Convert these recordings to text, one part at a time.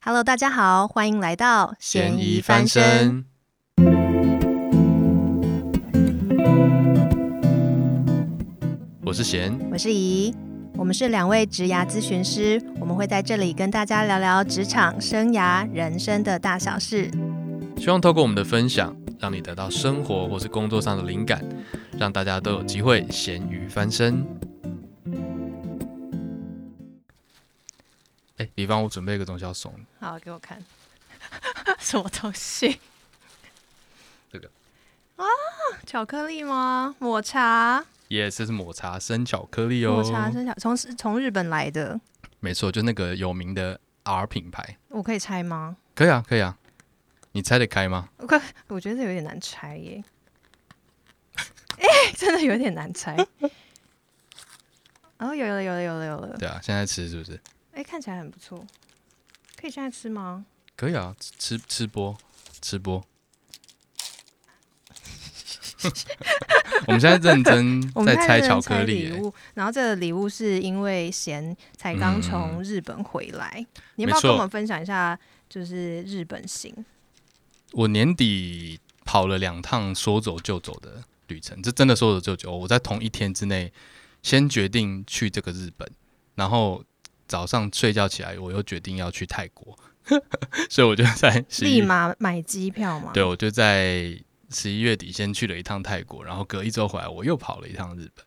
Hello，大家好，欢迎来到咸鱼翻身。我是贤，我是怡，我们是两位职涯咨询师，我们会在这里跟大家聊聊职场、生涯、人生的大小事。希望透过我们的分享，让你得到生活或是工作上的灵感，让大家都有机会咸鱼翻身。哎、欸，比方我准备一个东西要送你，好，给我看，什么东西？这个啊，巧克力吗？抹茶？也、yes, 这是抹茶生巧克力哦。抹茶生巧，从从日本来的。没错，就那个有名的 R 品牌。我可以拆吗？可以啊，可以啊。你拆得开吗？我我觉得这有点难拆耶。哎、欸，真的有点难拆。哦，有了，有了，有了，有了。对啊，现在吃是不是？哎，看起来很不错，可以现在吃吗？可以啊，吃吃播，吃播。我们现在认真 在拆巧克力礼物，然后这个礼物是因为贤才刚从日本回来，嗯、你要不要跟我们分享一下？就是日本行。我年底跑了两趟说走就走的旅程，这真的说走就走。我在同一天之内，先决定去这个日本，然后。早上睡觉起来，我又决定要去泰国，所以我就在立马买机票嘛。对，我就在十一月底先去了一趟泰国，然后隔一周回来，我又跑了一趟日本，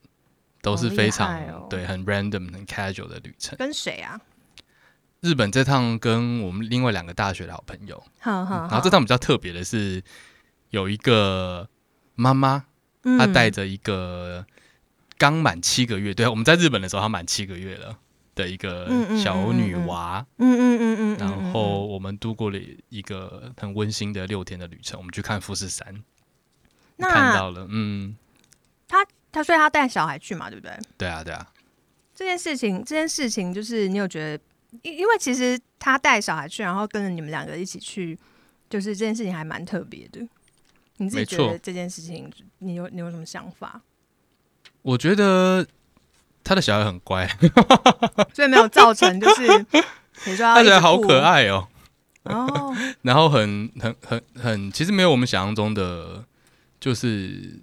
都是非常、哦、对很 random、很 casual 的旅程。跟谁啊？日本这趟跟我们另外两个大学的好朋友。好好好。然后这趟比较特别的是，有一个妈妈，她带着一个刚满七个月，对，我们在日本的时候，她满七个月了。的一个小女娃，嗯嗯嗯嗯，然后我们度过了一个很温馨的六天的旅程。我们去看富士山，看到了，嗯，他他所以他带小孩去嘛，对不对？对啊，对啊。这件事情，这件事情就是你有觉得，因因为其实他带小孩去，然后跟着你们两个一起去，就是这件事情还蛮特别的。你自己觉得这件事情，你有你有什么想法？我觉得。他的小孩很乖，所以没有造成就是，你说他小孩好可爱哦，哦，然后很很很很，其实没有我们想象中的，就是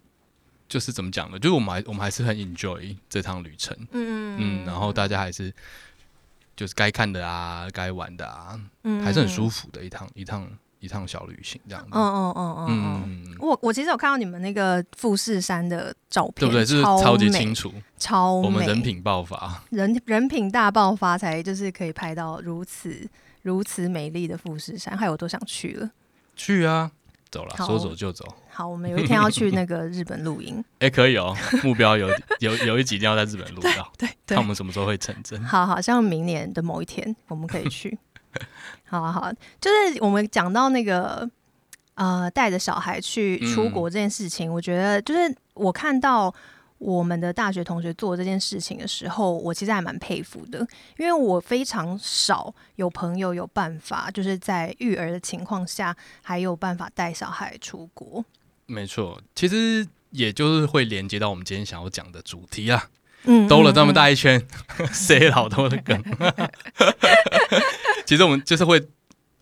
就是怎么讲呢？就是我们还我们还是很 enjoy 这趟旅程，嗯嗯，然后大家还是就是该看的啊，该玩的啊，嗯，还是很舒服的一趟一趟。一趟小旅行这样子，嗯嗯嗯嗯嗯，我我其实有看到你们那个富士山的照片，对不对？就是超级清楚，超美，我们人品爆发，人人品大爆发，才就是可以拍到如此如此美丽的富士山，害我都想去了。去啊，走了，说走就走。好，我们有一天要去那个日本露营，哎，可以哦，目标有有 有一集一定要在日本录到，对，看我们什么时候会成真。好，好像明年的某一天我们可以去。好啊，好啊，就是我们讲到那个呃，带着小孩去出国这件事情，嗯，我觉得就是我看到我们的大学同学做这件事情的时候，我其实还蛮佩服的，因为我非常少有朋友有办法，就是在育儿的情况下还有办法带小孩出国。没错，其实也就是会连接到我们今天想要讲的主题啊。嗯，兜了这么大一圈，塞老多的梗。其实我们就是会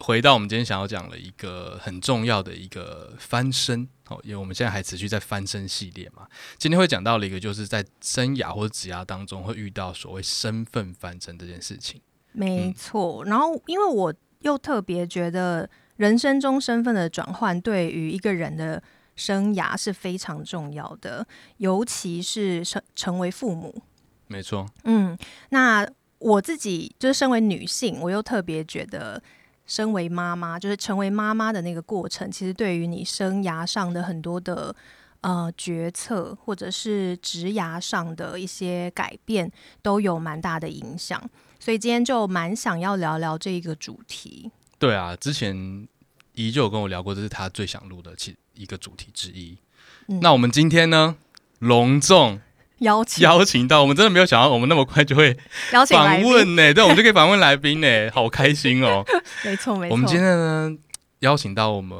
回到我们今天想要讲的一个很重要的一个翻身哦，因为我们现在还持续在翻身系列嘛。今天会讲到了一个，就是在生涯或者职涯当中会遇到所谓身份翻身这件事情。没错，然后因为我又特别觉得人生中身份的转换对于一个人的。生涯是非常重要的，尤其是成成为父母。没错，嗯，那我自己就是身为女性，我又特别觉得，身为妈妈，就是成为妈妈的那个过程，其实对于你生涯上的很多的呃决策，或者是职涯上的一些改变，都有蛮大的影响。所以今天就蛮想要聊聊这一个主题。对啊，之前姨就有跟我聊过，这是她最想录的，其一个主题之一，嗯、那我们今天呢，隆重邀请邀请到，我们真的没有想到，我们那么快就会邀请访问呢，对，我们就可以访问来宾呢，好开心哦！没错没错，我们今天呢邀请到我们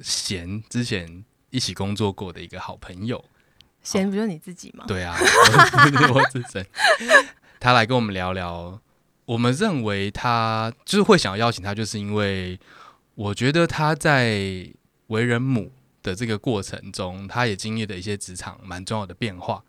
贤之前一起工作过的一个好朋友，贤不就是你自己吗？对啊，我自身，他来跟我们聊聊。我们认为他就是会想要邀请他，就是因为我觉得他在为人母的这个过程中，他也经历了一些职场蛮重要的变化，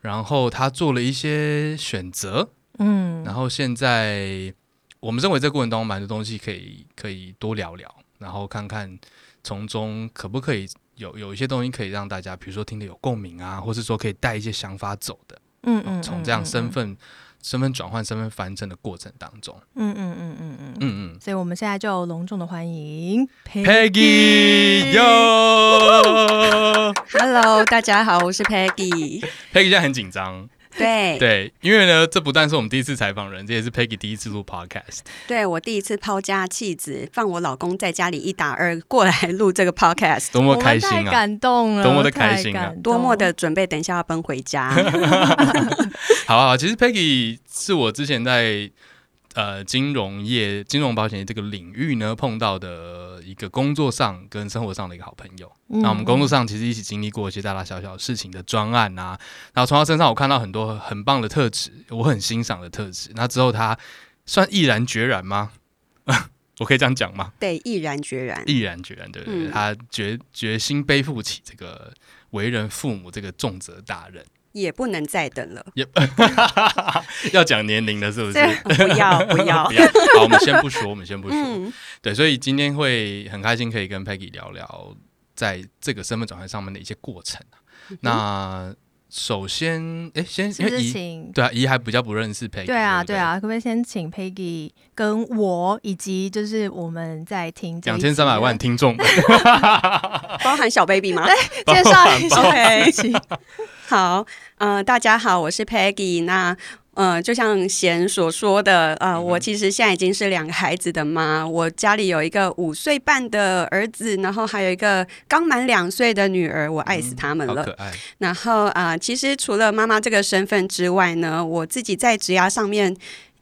然后他做了一些选择，嗯，然后现在我们认为这个过程当中蛮多东西可以可以多聊聊，然后看看从中可不可以有有一些东西可以让大家，比如说听得有共鸣啊，或是说可以带一些想法走的，嗯嗯，从这样身份。身份转换、身份翻正的过程当中，嗯嗯嗯嗯嗯。嗯嗯，所以我们现在就隆重的欢迎 Peggy 哟，Hello，大家好，我是 Peggy。Peggy 现在很紧张。对对，因为呢，这不但是我们第一次采访人，这也是 Peggy 第一次录 Podcast。对，我第一次抛家弃子，放我老公在家里一打二过来录这个 Podcast，多么开心啊！感动了，多么的开心啊！多么的准备，等一下要奔回家。好啊，其实 Peggy 是我之前在。呃，金融业、金融保险业这个领域呢，碰到的一个工作上跟生活上的一个好朋友。嗯、那我们工作上其实一起经历过一些大大小小事情的专案啊。然后从他身上，我看到很多很棒的特质，我很欣赏的特质。那之后，他算毅然决然吗？我可以这样讲吗？对，毅然决然，毅然决然，对对对，嗯、他决决心背负起这个为人父母这个重责大任。也不能再等了，也 要讲年龄了，是不是？不要 不要，不要。好，我们先不说，我们先不说。嗯、对，所以今天会很开心可以跟 Peggy 聊聊在这个身份转换上面的一些过程。嗯、那首先，哎，先因为姨对啊，姨还比较不认识 Peggy，对啊对啊，可不可以先请 Peggy 跟我以及就是我们在听两千三百万听众，包含小 baby 吗？对，介绍一下 OK。好，呃，大家好，我是 Peggy。那，呃，就像贤所说的，呃，嗯、我其实现在已经是两个孩子的妈。我家里有一个五岁半的儿子，然后还有一个刚满两岁的女儿，我爱死他们了。嗯、然后，啊、呃，其实除了妈妈这个身份之外呢，我自己在职涯上面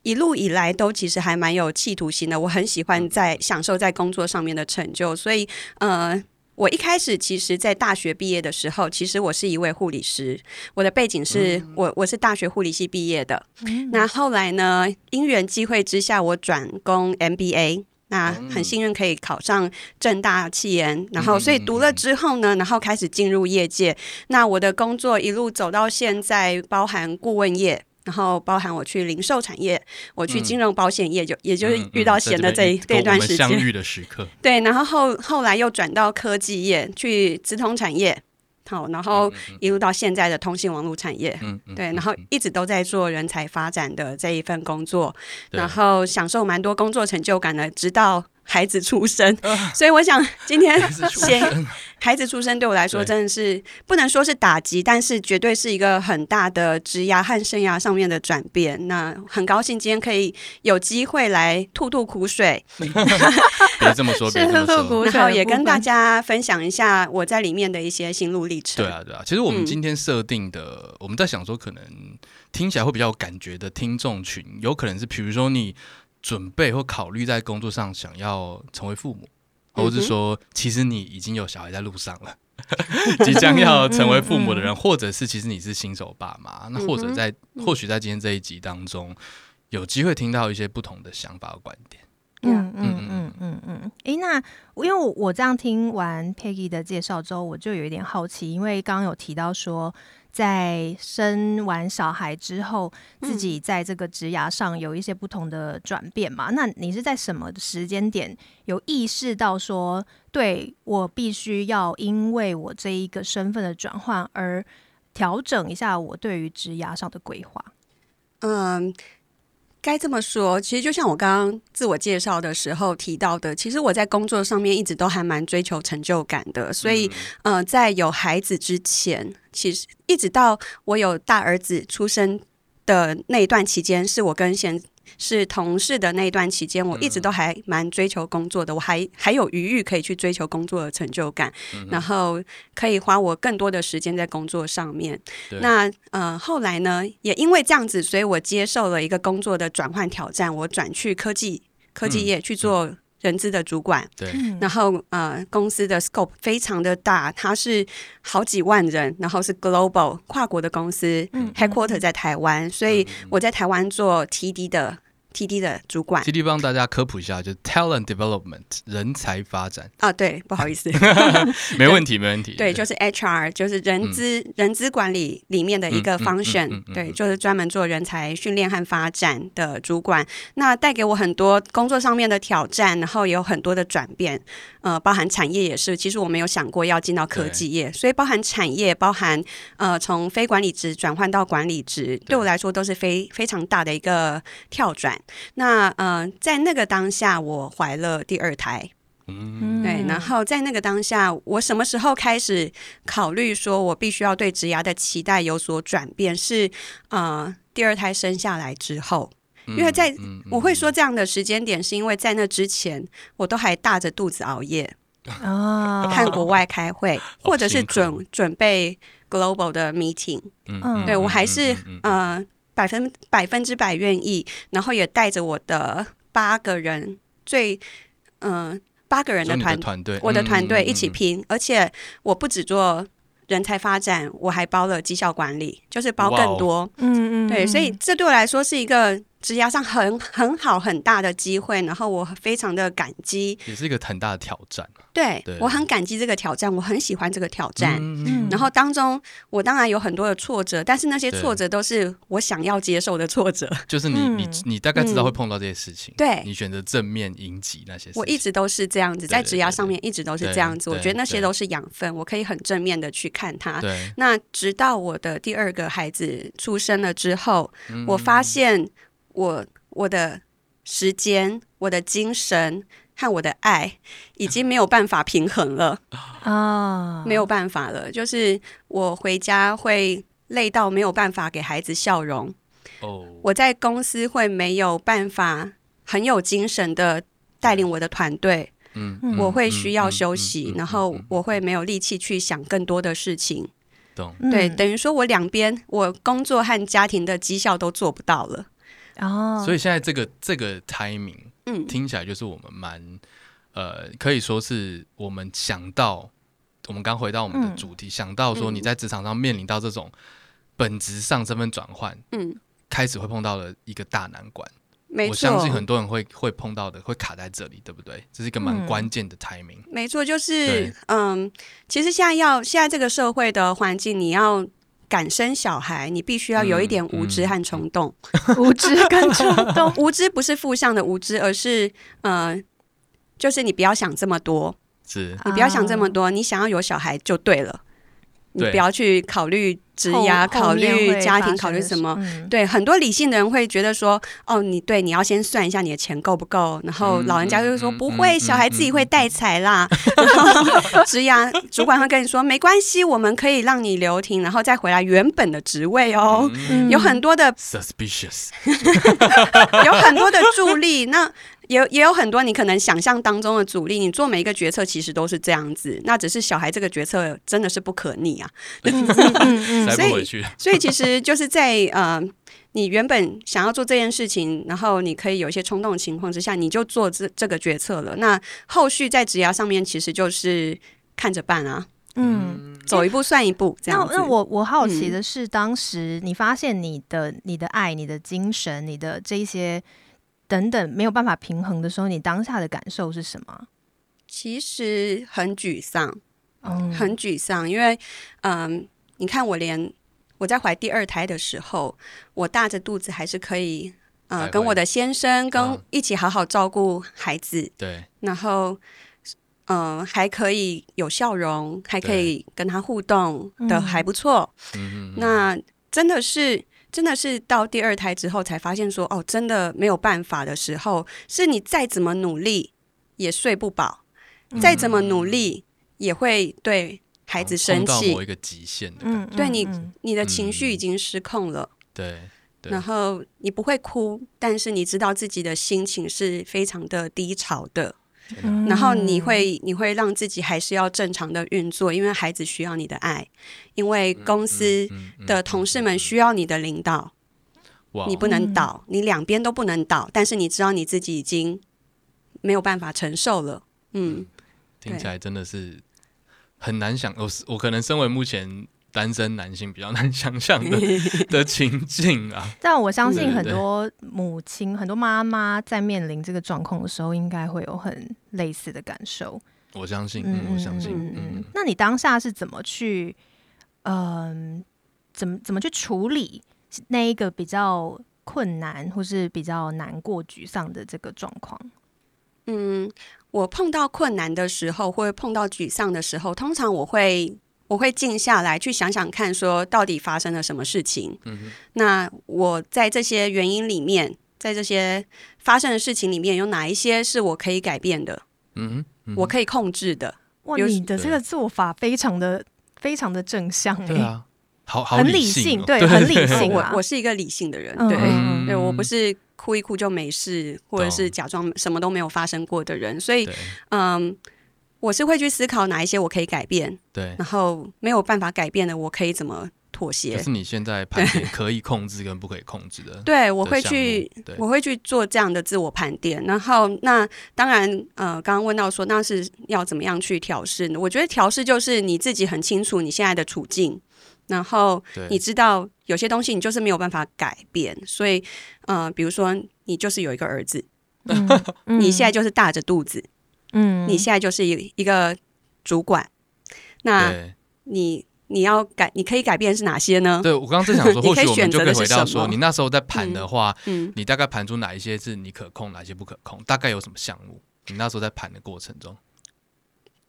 一路以来都其实还蛮有企图心的。我很喜欢在享受在工作上面的成就，所以，呃。我一开始其实，在大学毕业的时候，其实我是一位护理师。我的背景是我我是大学护理系毕业的。嗯、那后来呢，因缘际会之下，我转攻 MBA。那很幸运可以考上正大企研，然后所以读了之后呢，然后开始进入业界。那我的工作一路走到现在，包含顾问业。然后包含我去零售产业，我去金融保险业，就、嗯、也就是遇到贤的这一、嗯嗯、这一段时间，相遇的时刻。对，然后后后来又转到科技业，去资通产业，好，然后一路到现在的通信网络产业，嗯，对，然后一直都在做人才发展的这一份工作，嗯、然后享受蛮多工作成就感的，直到。孩子出生，所以我想今天先孩子出生对我来说真的是不能说是打击，但是绝对是一个很大的职涯和生涯上面的转变。那很高兴今天可以有机会来吐吐苦水，别这么说，别这么说，然后也跟大家分享一下我在里面的一些心路历程。对啊，对啊，其实我们今天设定的，我们在想说，可能听起来会比较有感觉的听众群，有可能是比如说你。准备或考虑在工作上想要成为父母，或者是说，其实你已经有小孩在路上了，即将要成为父母的人，或者是其实你是新手爸妈，那或者在或许在今天这一集当中，有机会听到一些不同的想法和观点。嗯嗯嗯嗯嗯。诶，那因为我这样听完 Peggy 的介绍之后，我就有一点好奇，因为刚刚有提到说。在生完小孩之后，自己在这个职涯上有一些不同的转变嘛？嗯、那你是在什么时间点有意识到说，对，我必须要因为我这一个身份的转换而调整一下我对于职涯上的规划？嗯。该这么说，其实就像我刚刚自我介绍的时候提到的，其实我在工作上面一直都还蛮追求成就感的，所以，嗯、呃，在有孩子之前，其实一直到我有大儿子出生的那一段期间，是我跟贤。是同事的那一段期间，我一直都还蛮追求工作的，我还还有余裕可以去追求工作的成就感，嗯、然后可以花我更多的时间在工作上面。那呃后来呢，也因为这样子，所以我接受了一个工作的转换挑战，我转去科技科技业去做人资的主管。然后呃公司的 scope 非常的大，它是好几万人，然后是 global 跨国的公司、嗯、，headquarter 在台湾，所以我在台湾做 TD 的。TD 的主管。TD 帮大家科普一下，就是 talent development 人才发展啊，对，不好意思，没问题，没问题。对，就是 HR，就是人资、嗯、人资管理里面的一个 function，、对，就是专门做人才训练和发展的主管。那带给我很多工作上面的挑战，然后也有很多的转变，呃，包含产业也是。其实我没有想过要进到科技业，所以包含产业，包含呃，从非管理职转换到管理职，对，对我来说都是非非常大的一个跳转。那呃，在那个当下，我怀了第二胎。嗯，对。然后在那个当下，我什么时候开始考虑说我必须要对职涯的期待有所转变？是呃，第二胎生下来之后。因为在我会说这样的时间点，是因为在那之前，我都还大着肚子熬夜啊，看国外开会，或者是准准备 global 的 meeting。嗯，对我还是呃百分百分之百愿意，然后也带着我的八个人最嗯、呃、八个人的团团队，我的团队一起拼，而且我不只做人才发展，我还包了绩效管理，就是包更多。嗯嗯，对，所以这对我来说是一个。职涯上很很好很大的机会，然后我非常的感激，也是一个很大的挑战。对，对我很感激这个挑战，我很喜欢这个挑战。嗯，然后当中我当然有很多的挫折，但是那些挫折都是我想要接受的挫折。就是你你你大概知道会碰到这些事情，对、嗯，你选择正面迎击那些事情。我一直都是这样子，在职涯上面一直都是这样子。我觉得那些都是养分，我可以很正面的去看它。对，那直到我的第二个孩子出生了之后，嗯、我发现我。我的时间、我的精神和我的爱已经没有办法平衡了啊，没有办法了。就是我回家会累到没有办法给孩子笑容哦，我在公司会没有办法很有精神的带领我的团队，嗯，我会需要休息，然后我会没有力气去想更多的事情。对，等于说我两边我工作和家庭的绩效都做不到了。哦，所以现在这个这个 timing，嗯，听起来就是我们蛮，呃，可以说是我们想到，我们刚回到我们的主题，嗯、想到说你在职场上面临到这种本质上身份转换，嗯，开始会碰到了一个大难关。没错，我相信很多人会会碰到的，会卡在这里，对不对？这是一个蛮关键的 timing。没错，就是嗯，其实现在要现在这个社会的环境，你要。敢生小孩，你必须要有一点无知和冲动。嗯嗯、无知跟冲动，无知不是负向的无知，而是呃，就是你不要想这么多，是你不要想这么多，你想要有小孩就对了。你不要去考虑职涯，考虑家庭，考虑什么？嗯、对，很多理性的人会觉得说，哦，你对，你要先算一下你的钱够不够。然后老人家就会说，嗯、不会，小孩自己会带财啦。嗯、然后职涯主管会跟你说，没关系，我们可以让你留停，然后再回来原本的职位哦。嗯、有很多的 suspicious，有很多的助力。那也也有很多你可能想象当中的阻力，你做每一个决策其实都是这样子，那只是小孩这个决策真的是不可逆啊，所以 所以其实就是在呃，你原本想要做这件事情，然后你可以有一些冲动的情况之下，你就做这这个决策了。那后续在职涯上面，其实就是看着办啊，嗯，走一步算一步这样。那那我我好奇的是，当时你发现你的你的爱、你的精神、你的这些。等等，没有办法平衡的时候，你当下的感受是什么？其实很沮丧，嗯，很沮丧，因为，嗯，你看，我连我在怀第二胎的时候，我大着肚子还是可以，呃，跟我的先生跟一起好好照顾孩子，对、嗯，然后，嗯、呃，还可以有笑容，还可以跟他互动的还不错，嗯，那真的是。真的是到第二胎之后才发现说，哦，真的没有办法的时候，是你再怎么努力也睡不饱，嗯、再怎么努力也会对孩子生气，某一个极限的感觉，对你，你的情绪已经失控了。对，然后你不会哭，但是你知道自己的心情是非常的低潮的。然后你会你会让自己还是要正常的运作，因为孩子需要你的爱，因为公司的同事们需要你的领导。你不能倒，你两边都不能倒，但是你知道你自己已经没有办法承受了。嗯，听起来真的是很难想。我我可能身为目前单身男性比较难想象的 的情境啊。但我相信很多母亲、很多妈妈在面临这个状况的时候，应该会有很类似的感受。我相信，嗯，我相信，嗯，嗯，那你当下是怎么去，嗯、呃，怎么怎么去处理那一个比较困难或是比较难过、沮丧的这个状况？嗯，我碰到困难的时候，或者碰到沮丧的时候，通常我会我会静下来去想想看，说到底发生了什么事情。嗯，那我在这些原因里面，在这些发生的事情里面，有哪一些是我可以改变的？嗯哼。我可以控制的。哇，你的这个做法非常的非常的正向，对啊，好好很理性，对，很理性。我我是一个理性的人，对，对我不是哭一哭就没事，或者是假装什么都没有发生过的人，所以，嗯，我是会去思考哪一些我可以改变，对，然后没有办法改变的，我可以怎么。妥协，可是你现在盘点可以控制跟不可以控制的。对，我会去，我会去做这样的自我盘点。然后，那当然，呃，刚刚问到说，那是要怎么样去调试呢？我觉得调试就是你自己很清楚你现在的处境，然后你知道有些东西你就是没有办法改变。所以，呃，比如说你就是有一个儿子，嗯、你现在就是大着肚子，嗯，你现在就是一一个主管，那你。你要改，你可以改变是哪些呢？对，我刚刚正想说，或许我们就可以回到说，你那时候在盘的话，嗯，你大概盘出哪一些是你可控，哪些不可控？大概有什么项目？你那时候在盘的过程中，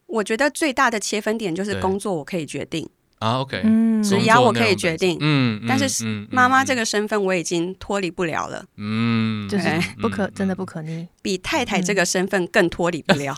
我觉得最大的切分点就是工作我可以决定啊，OK，只要我可以决定，嗯，但是妈妈这个身份我已经脱离不了了，嗯，对，不可，真的不可逆，比太太这个身份更脱离不了。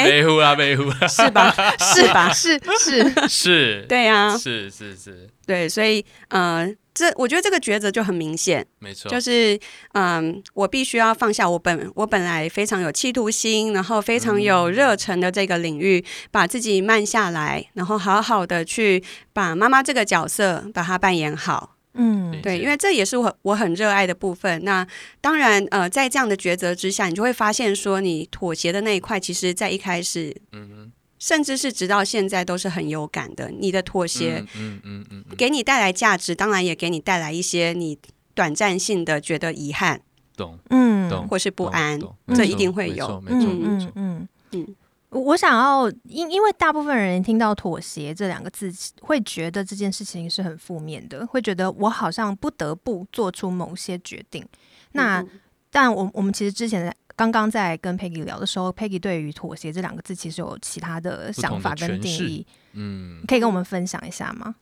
维护啊，维护啊，是 吧？是吧？是是是，对呀，是是是，对，所以呃，这我觉得这个抉择就很明显，没错，就是嗯，我必须要放下我本我本来非常有企图心，然后非常有热忱的这个领域，把自己慢下来，然后好好的去把妈妈这个角色把它扮演好。嗯，对，因为这也是我我很热爱的部分。那当然，呃，在这样的抉择之下，你就会发现说，你妥协的那一块，其实在一开始，嗯哼，甚至是直到现在都是很有感的。你的妥协，嗯嗯嗯，给你带来价值，当然也给你带来一些你短暂性的觉得遗憾，懂，嗯，或是不安，这一定会有，没错，没错，嗯嗯。我想要，因因为大部分人听到妥协这两个字，会觉得这件事情是很负面的，会觉得我好像不得不做出某些决定。那，嗯、但我我们其实之前刚刚在跟 Peggy 聊的时候，Peggy 对于妥协这两个字其实有其他的想法跟定义，嗯，可以跟我们分享一下吗？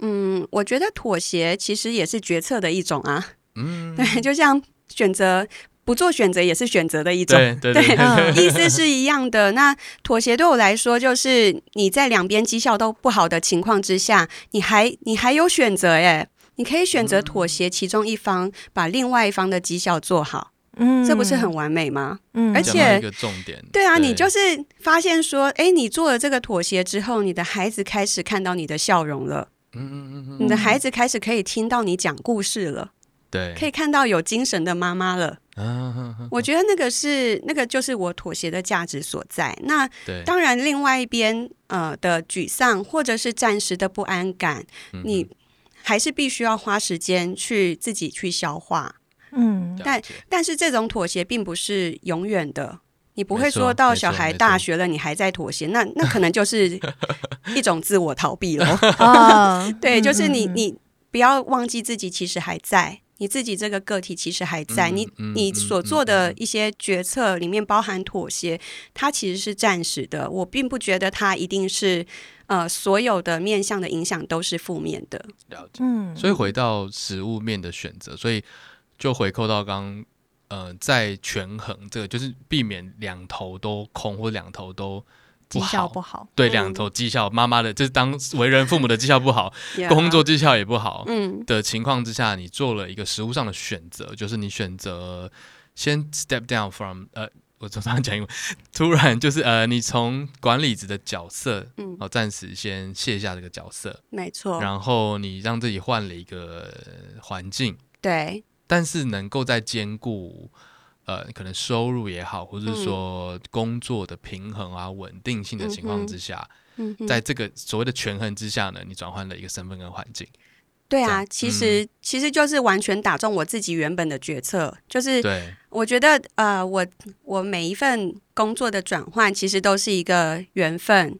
嗯，我觉得妥协其实也是决策的一种啊，嗯，对，就像选择。不做选择也是选择的一种，对，对，对，对，意思是一样的。那妥协对我来说，就是你在两边绩效都不好的情况之下，你还你还有选择耶，你可以选择妥协其中一方，嗯、把另外一方的绩效做好，嗯，这不是很完美吗？嗯，而且一个重点，对啊，对你就是发现说，哎，你做了这个妥协之后，你的孩子开始看到你的笑容了，嗯嗯嗯嗯，你的孩子开始可以听到你讲故事了。对，可以看到有精神的妈妈了。啊，我觉得那个是那个就是我妥协的价值所在。那当然，另外一边呃的沮丧或者是暂时的不安感，嗯、你还是必须要花时间去自己去消化。嗯，但但是这种妥协并不是永远的，你不会说到小孩大学了你还在妥协，那 那可能就是一种自我逃避了。啊，对，就是你你不要忘记自己其实还在。你自己这个个体其实还在，你你所做的一些决策里面包含妥协，它其实是暂时的。我并不觉得它一定是呃所有的面向的影响都是负面的。了解，嗯，所以回到食物面的选择，所以就回扣到刚呃在权衡这个，就是避免两头都空或两头都。绩效不好，对，两头绩效，妈妈的，就是当为人父母的绩效不好，工作绩效也不好，嗯。的情况之下，你做了一个实物上的选择，就是你选择先 step down from，呃，我总常讲英文，突然就是呃，你从管理职的角色，嗯，哦，暂时先卸下这个角色，没错，然后你让自己换了一个环境，对，但是能够在兼顾。呃，可能收入也好，或者是说工作的平衡啊、稳定性的情况之下，嗯嗯、在这个所谓的权衡之下呢，你转换了一个身份跟环境。对啊，其实、嗯、其实就是完全打中我自己原本的决策，就是我觉得呃，我我每一份工作的转换，其实都是一个缘分，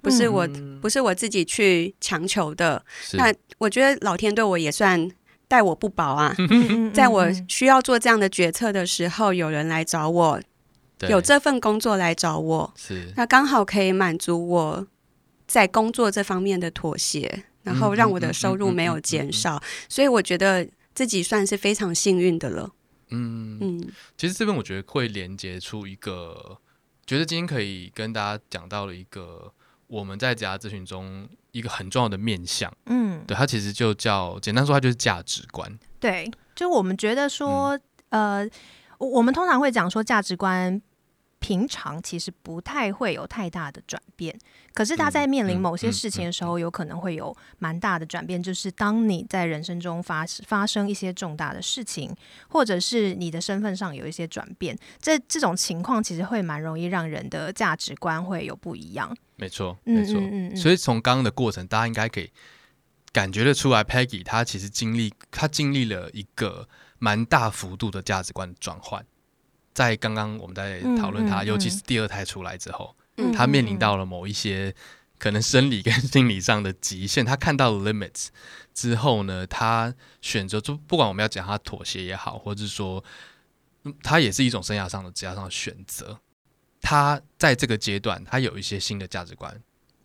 不是我、嗯、不是我自己去强求的。那我觉得老天对我也算待我不薄啊，在我需要做这样的决策的时候，有人来找我，有这份工作来找我，是。那刚好可以满足我在工作这方面的妥协。然后让我的收入没有减少，所以我觉得自己算是非常幸运的了。嗯嗯，其实这边我觉得会连接出一个，觉得今天可以跟大家讲到了一个我们在职涯咨询中一个很重要的面向。嗯，对，它其实就叫简单说，它就是价值观。对，就我们觉得说，嗯、呃，我们通常会讲说价值观。平常其实不太会有太大的转变，可是他在面临某些事情的时候，有可能会有蛮大的转变。就是当你在人生中发发生一些重大的事情，或者是你的身份上有一些转变，这这种情况其实会蛮容易让人的价值观会有不一样。没错，没错。嗯嗯嗯。所以从刚刚的过程，大家应该可以感觉得出来，Peggy 她其实经历，她经历了一个蛮大幅度的价值观转换。在刚刚我们在讨论她，尤其是第二胎出来之后，嗯嗯、他面临到了某一些可能生理跟心理上的极限，她看到了 limits 之后呢，她选择就不管我们要讲她妥协也好，或者是说，他也是一种生涯上的、职业上的选择。他在这个阶段，他有一些新的价值观。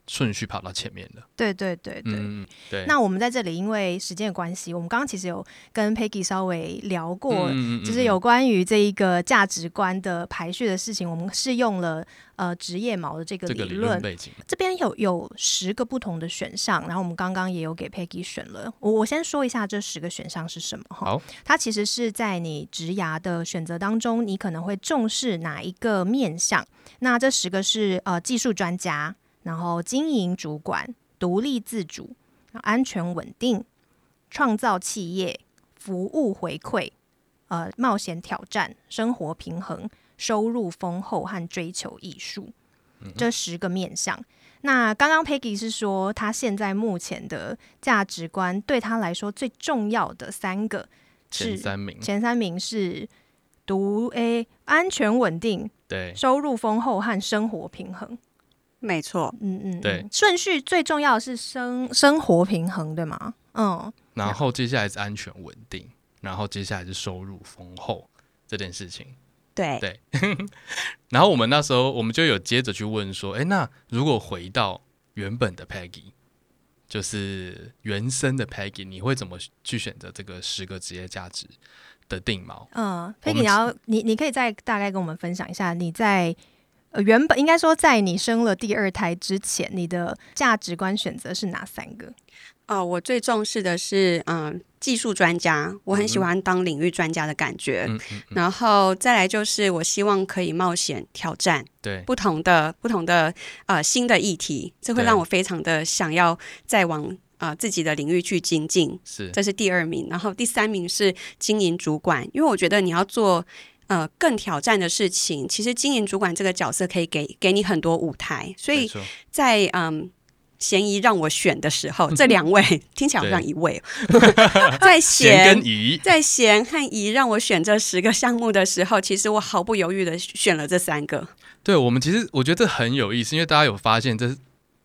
顺序跑到前面的。对对对对，嗯、对。那我们在这里，因为时间的关系，我们刚刚其实有跟 Peggy 稍微聊过，嗯、就是有关于这一个价值观的排序的事情。我们是用了呃职业毛的这个理论，这边有有十个不同的选项，然后我们刚刚也有给 Peggy 选了。我我先说一下这十个选项是什么哈。好，它其实是在你职涯的选择当中，你可能会重视哪一个面向？那这十个是呃技术专家。然后，经营主管、独立自主、安全稳定、创造企业、服务回馈、呃，冒险挑战、生活平衡、收入丰厚和追求艺术，这十个面向。那刚刚 Peggy 是说，他现在目前的价值观对他来说最重要的三个是前三名，前三名是独 A 安全稳定，对，收入丰厚和生活平衡。没错，嗯嗯，对，顺序最重要的是生生活平衡，对吗？嗯，然后接下来是安全稳定，然后接下来是收入丰厚这件事情，对对。然后我们那时候我们就有接着去问说，哎，那如果回到原本的 Peggy，就是原生的 Peggy，你会怎么去选择这个十个职业价值的定锚？嗯，Peggy，你要你你可以再大概跟我们分享一下你在。呃，原本应该说，在你生了第二胎之前，你的价值观选择是哪三个？哦、呃，我最重视的是，嗯、呃，技术专家，我很喜欢当领域专家的感觉。嗯嗯嗯、然后再来就是，我希望可以冒险挑战，对不同的不同的呃新的议题，这会让我非常的想要再往啊、呃、自己的领域去精进。是，这是第二名。然后第三名是经营主管，因为我觉得你要做。呃，更挑战的事情，其实经营主管这个角色可以给给你很多舞台，所以在嗯，嫌疑让我选的时候，这两位 听起来好像一位，在嫌在嫌和疑让我选这十个项目的时候，其实我毫不犹豫的选了这三个。对，我们其实我觉得这很有意思，因为大家有发现这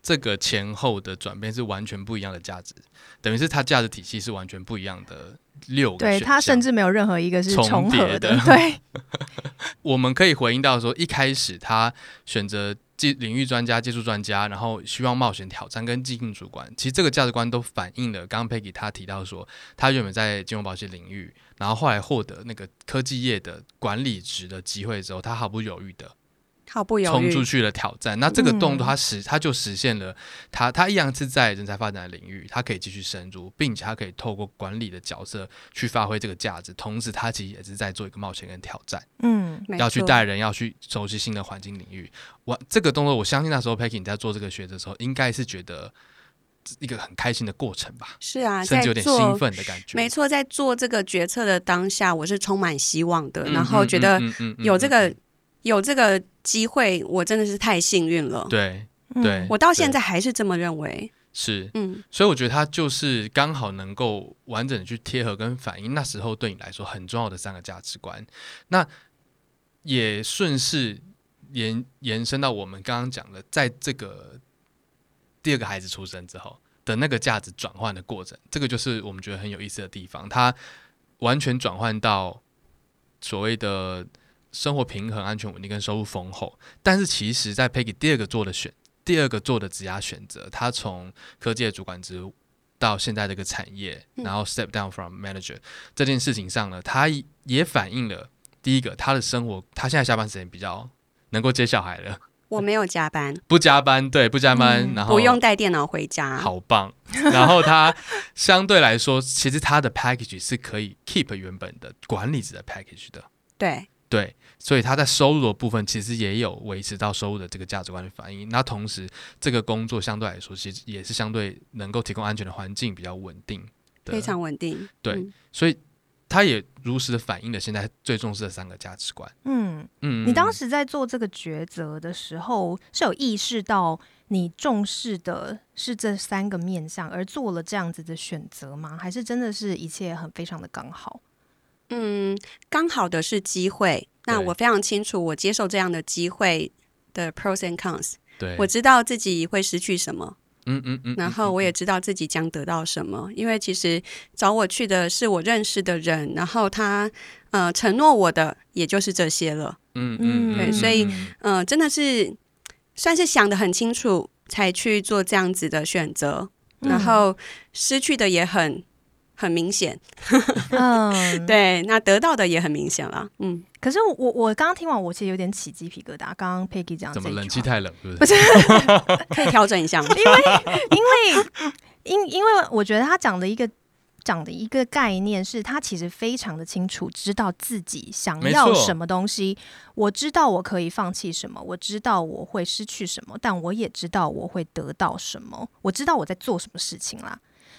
这个前后的转变是完全不一样的价值，等于是它价值体系是完全不一样的。六个，对，它甚至没有任何一个是重合的。的 对，我们可以回应到说，一开始他选择技领域专家、技术专家，然后希望冒险挑战跟经营主管，其实这个价值观都反映了刚刚 Peggy 他提到说，他原本在金融保险领域，然后后来获得那个科技业的管理职的机会之后，他毫不犹豫的。毫不犹豫冲出去了挑战，那这个动作它实它就实现了，它它一样是在人才发展的领域，它可以继续深入，并且它可以透过管理的角色去发挥这个价值，同时它其实也是在做一个冒险跟挑战，嗯，要去带人，要去熟悉新的环境领域。我这个动作，我相信那时候 Peggy 你在做这个选择的时候，应该是觉得一个很开心的过程吧。是啊，甚至有点兴奋的感觉。没错，在做这个决策的当下，我是充满希望的，嗯、然后觉得有这个、有这个机会，我真的是太幸运了。对对，我到现在还是这么认为。是，嗯，所以我觉得他就是刚好能够完整的去贴合跟反映那时候对你来说很重要的三个价值观，那也顺势延延伸到我们刚刚讲的，在这个第二个孩子出生之后的那个价值转换的过程，这个就是我们觉得很有意思的地方，它完全转换到所谓的生活平衡、安全稳定跟收入丰厚，但是其实在 Peggy 第二个做的选。第二个做的职涯选择，他从科技的主管职务到现在这个产业，然后 step down from manager、嗯、这件事情上呢，他也反映了第一个他的生活，他现在下班时间比较能够接小孩了。我没有加班，不加班，对，不加班，嗯、然后不用带电脑回家，好棒。然后他相对来说，其实他的 package 是可以 keep 原本的管理者的 package 的，对。对，所以他在收入的部分其实也有维持到收入的这个价值观的反应。那同时，这个工作相对来说，其实也是相对能够提供安全的环境，比较稳定，非常稳定。对，嗯、所以他也如实的反映了现在最重视的三个价值观。嗯嗯，你当时在做这个抉择的时候，是有意识到你重视的是这三个面向，而做了这样子的选择吗？还是真的是一切很非常的刚好？嗯，刚好的是机会。那我非常清楚，我接受这样的机会的 pros and cons。对，我知道自己会失去什么。嗯嗯嗯。然后我也知道自己将得到什么，因为其实找我去的是我认识的人，然后他呃承诺我的也就是这些了。嗯嗯。对，所以嗯、呃，真的是算是想的很清楚才去做这样子的选择，然后失去的也很。很明显，嗯，对，那得到的也很明显了，嗯。可是我我刚刚听完，我其实有点起鸡皮疙瘩。刚刚 Peggy 讲，怎么冷气太冷，是不是？不是，可以调整一下吗？因为因为因因为我觉得他讲的一个讲的一个概念是，他其实非常的清楚，知道自己想要什么东西。我知道我可以放弃什么，我知道我会失去什么，但我也知道我会得到什么。我知道我在做什么事情啦。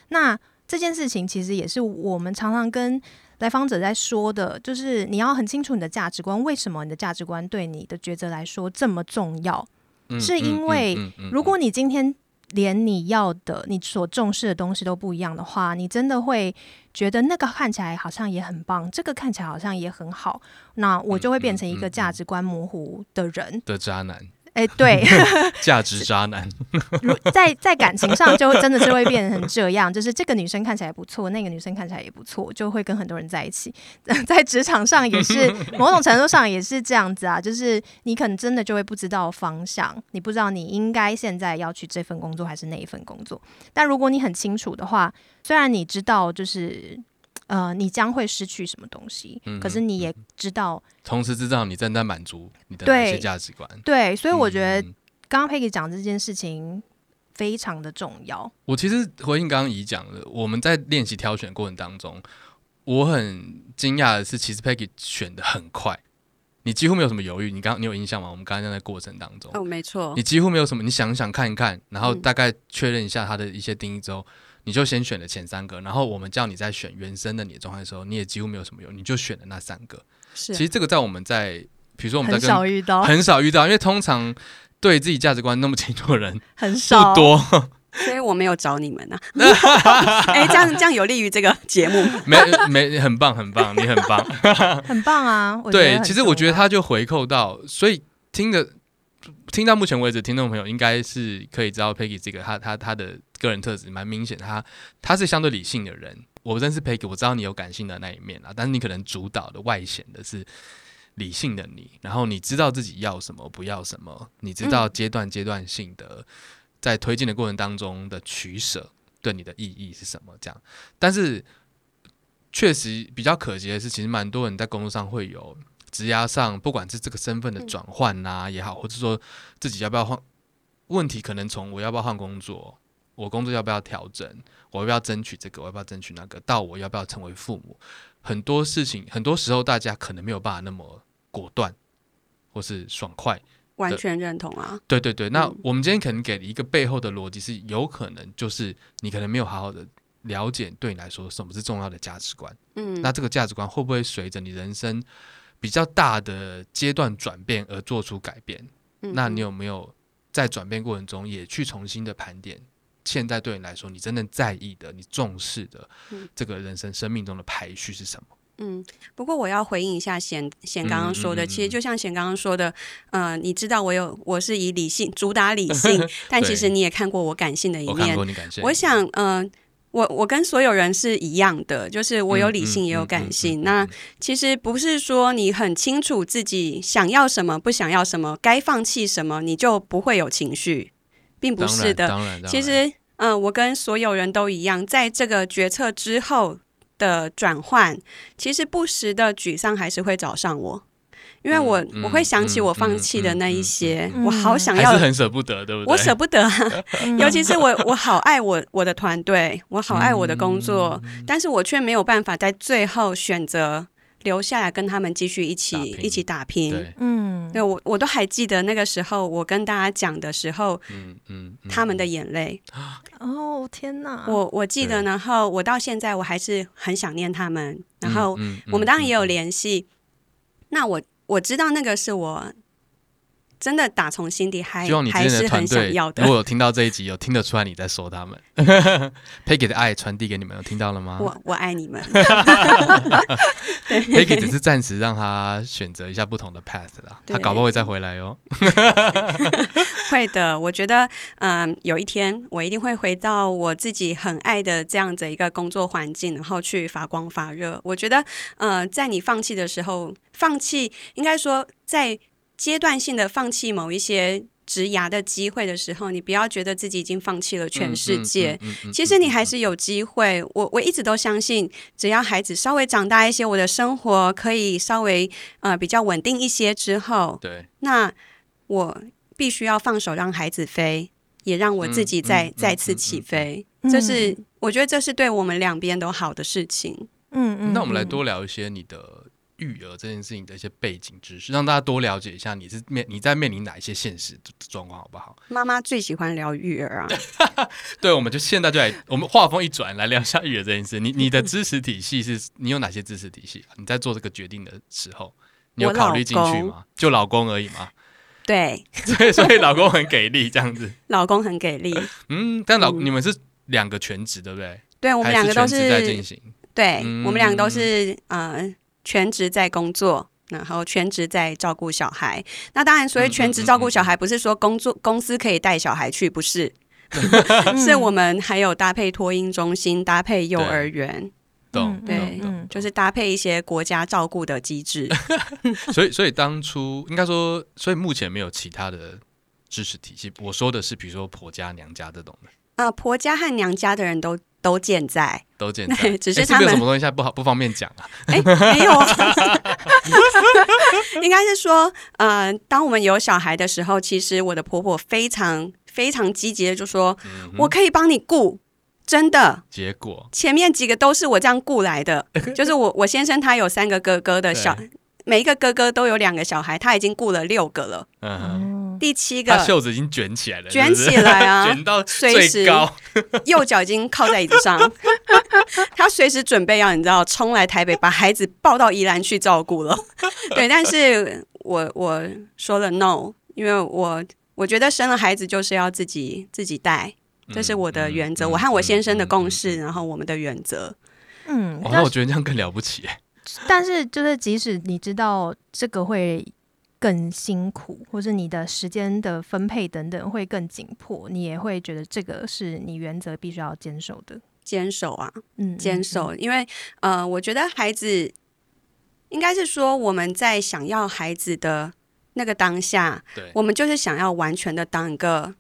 那这件事情其实也是我们常常跟来访者在说的，就是你要很清楚你的价值观，为什么你的价值观对你的抉择来说这么重要？嗯、是因为如果你今天连你要的、你所重视的东西都不一样的话，你真的会觉得那个看起来好像也很棒，这个看起来好像也很好，那我就会变成一个价值观模糊的人的渣男。哎、欸，对，价值渣男，如在在感情上就真的是会变成这样，就是这个女生看起来不错，那个女生看起来也不错，就会跟很多人在一起。在职场上也是某种程度上也是这样子啊，就是你可能真的就会不知道方向，你不知道你应该现在要去这份工作还是那一份工作。但如果你很清楚的话，虽然你知道就是。呃，你将会失去什么东西？嗯、可是你也知道，同时知道你正在满足你的一些价值观。对，所以我觉得刚刚 Peggy 讲这件事情非常的重要。我其实回应刚刚已讲的，我们在练习挑选过程当中，我很惊讶的是，其实 Peggy 选的很快，你几乎没有什么犹豫。你刚你有印象吗？我们刚刚在那过程当中，哦，没错，你几乎没有什么，你想想看一看，然后大概确认一下他的一些定义之后。嗯你就先选了前三个，然后我们叫你在选原生的你的状态的时候，你也几乎没有什么用，你就选了那三个。是，其实这个在我们在，比如说我们在跟很少遇到，很少遇到，因为通常对自己价值观那么清楚的人 很少，不多，所以我没有找你们呢、啊。哎、欸，这样这样有利于这个节目。没没，很棒很棒，你很棒，很棒啊！对，其实我觉得他就回扣到，所以听的听到目前为止，听众朋友应该是可以知道 Peggy 这个他他他的。个人特质蛮明显，他他是相对理性的人。我认识 Peggy，我知道你有感性的那一面啊，但是你可能主导的外显的是理性的你。然后你知道自己要什么，不要什么，你知道阶段阶段性的在推进的过程当中的取舍对你的意义是什么？这样，但是确实比较可惜的是，其实蛮多人在工作上会有职涯上，不管是这个身份的转换呐也好，或者说自己要不要换，问题可能从我要不要换工作。我工作要不要调整？我要不要争取这个？我要不要争取那个？到我要不要成为父母？很多事情，很多时候大家可能没有办法那么果断，或是爽快完全认同啊。对对对，那我们今天可能给了一个背后的逻辑是，有可能就是你可能没有好好的了解，对你来说什么是重要的价值观。嗯，那这个价值观会不会随着你人生比较大的阶段转变而做出改变？嗯，那你有没有在转变过程中也去重新的盘点？现在对你来说，你真正在意的、你重视的这个人生生命中的排序是什么？嗯，不过我要回应一下贤贤刚刚说的，嗯嗯嗯、其实就像贤刚刚说的，呃，你知道我有我是以理性主打理性，但其实你也看过我感性的一面。我，我想，嗯、呃，我我跟所有人是一样的，就是我有理性也有感性。那其实不是说你很清楚自己想要什么，不想要什么，该放弃什么，你就不会有情绪，并不是的。其实，嗯、呃，我跟所有人都一样，在这个决策之后。的转换，其实不时的沮丧还是会找上我，因为我、嗯、我会想起我放弃的那一些，嗯嗯。嗯嗯、我好想要，是很舍不得，对不对？我舍不得、啊，尤其是我，我好爱我我的团队，我好爱我的工作，嗯、但是我却没有办法在最后选择。留下来跟他们继续一起一起打拼，嗯，对我我都还记得那个时候，我跟大家讲的时候，嗯嗯，嗯他们的眼泪，哦天哪，我我记得，然后我到现在我还是很想念他们，然后我们当然也有联系，嗯。嗯嗯、那我我知道那个是我。真的打从心底还还是很想要的。如果有听到这一集，有听得出来你在说他们，Peggy 的爱传递给你们，有听到了吗？我我爱你们。Peggy 只是暂时让他选择一下不同的 path 啦，他搞不好会再回来哦。会的，我觉得，嗯，有一天我一定会回到我自己很爱的这样子一个工作环境，然后去发光发热。我觉得，呃，在你放弃的时候，放弃应该说在。阶段性的放弃某一些职涯的机会的时候，你不要觉得自己已经放弃了全世界。其实你还是有机会。我我一直都相信，只要孩子稍微长大一些，我的生活可以稍微呃比较稳定一些之后，对，那我必须要放手让孩子飞，也让我自己再再次起飞。这是我觉得这是对我们两边都好的事情。嗯嗯。那我们来多聊一些你的。育儿这件事情的一些背景知识，让大家多了解一下你是面你在面临哪一些现实的状况，好不好？妈妈最喜欢聊育儿啊。对，我们就现在就来，我们话锋一转，来聊一下育儿这件事。你你的知识体系是，你有哪些知识体系？你在做这个决定的时候，你有考虑进去吗？就老公而已吗？对，所以所以老公很给力，这样子。老公很给力。嗯，但老、嗯、你们是两个全职，对不对？对，我们两个都是在进行。对，嗯、我们两个都是呃。全职在工作，然后全职在照顾小孩。那当然，所以全职照顾小孩不是说工作公司可以带小孩去，不是，是我们还有搭配托婴中心，搭配幼儿园，懂？对，就是搭配一些国家照顾的机制。所以，所以当初应该说，所以目前没有其他的支持体系。我说的是，比如说婆家、娘家这种的。呃，婆家和娘家的人都。都健在，都健在，只是他们、欸、是是什么东西现在不好不方便讲啊？哎、欸，没有啊，应该是说，呃，当我们有小孩的时候，其实我的婆婆非常非常积极的就说，嗯、我可以帮你顾，真的。结果前面几个都是我这样雇来的，就是我我先生他有三个哥哥的小。每一个哥哥都有两个小孩，他已经雇了六个了。嗯哼，第七个，他袖子已经卷起来了，卷起来啊，卷到最高，右脚已经靠在椅子上，他随时准备要你知道冲来台北把孩子抱到宜兰去照顾了。对，但是我我说了 no，因为我我觉得生了孩子就是要自己自己带，这是我的原则，我和我先生的共识，然后我们的原则。嗯，那我觉得这样更了不起。但是，就是即使你知道这个会更辛苦，或者你的时间的分配等等会更紧迫，你也会觉得这个是你原则必须要坚守的。坚守啊，嗯，坚守。因为呃，我觉得孩子应该是说我们在想要孩子的那个当下，对，我们就是想要完全的当一个。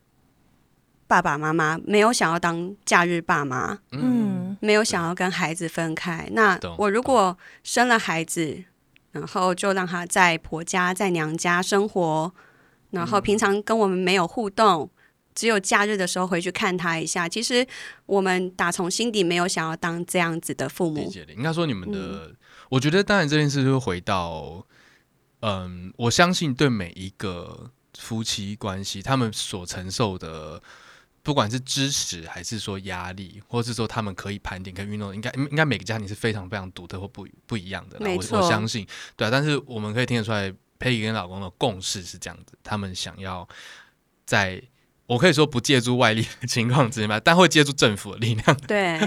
爸爸妈妈没有想要当假日爸妈，嗯，没有想要跟孩子分开。那我如果生了孩子，然后就让他在婆家、在娘家生活，然后平常跟我们没有互动，只有假日的时候回去看他一下。其实我们打从心底没有想要当这样子的父母。理解的，应该说你们的，嗯、我觉得当然这件事就回到，嗯，我相信对每一个。夫妻关系，他们所承受的，不管是支持还是说压力，或是说他们可以盘点跟运动，应该应该每个家庭是非常非常独特或不不一样的。我我相信，对啊。但是我们可以听得出来，Peggy 跟老公的共识是这样子，他们想要在。我可以说不借助外力的情况之下，但会借助政府的力量。对，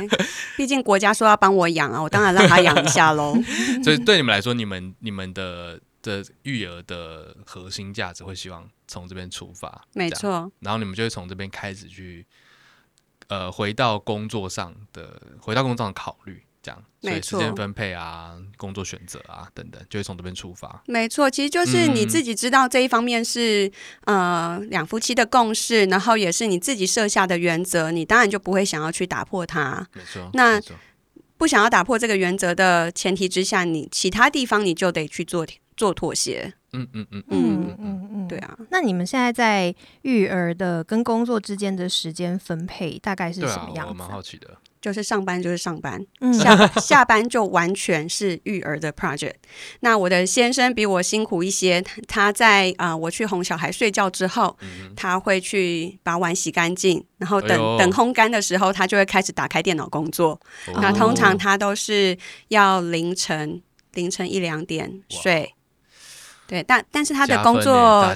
毕竟国家说要帮我养啊，我当然让他养一下喽。所以对你们来说，你们你们的的育儿的核心价值会希望从这边出发，没错。然后你们就会从这边开始去，呃，回到工作上的，回到工作上的考虑。这样，所以时间分配啊，工作选择啊等等，就会从这边出发。没错，其实就是你自己知道这一方面是、嗯、呃两夫妻的共识，然后也是你自己设下的原则，你当然就不会想要去打破它。没错，那不想要打破这个原则的前提之下，你其他地方你就得去做做妥协。嗯嗯嗯嗯嗯嗯嗯，对啊。那你们现在在育儿的跟工作之间的时间分配大概是什么样子？我蛮好奇的。就是上班就是上班，嗯、下下班就完全是育儿的 project。那我的先生比我辛苦一些，他在啊、呃，我去哄小孩睡觉之后，嗯、他会去把碗洗干净，然后等、哎、等烘干的时候，他就会开始打开电脑工作。哦、那通常他都是要凌晨凌晨一两点睡。对，但但是他的工作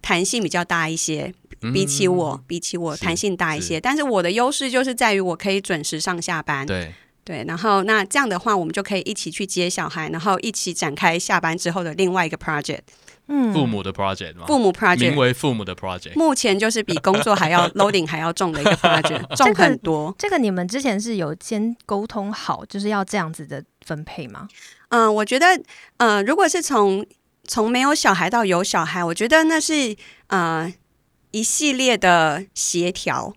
弹性比较大一些。比起我，比起我弹性大一些，但是我的优势就是在于我可以准时上下班。对对，然后那这样的话，我们就可以一起去接小孩，然后一起展开下班之后的另外一个 project。嗯，父母的 project 吗？父母 project，名为父母的 project。目前就是比工作还要 loading 还要重的一个 project，重很多。这个你们之前是有先沟通好，就是要这样子的分配吗？嗯、呃，我觉得，呃，如果是从从没有小孩到有小孩，我觉得那是呃。一系列的协调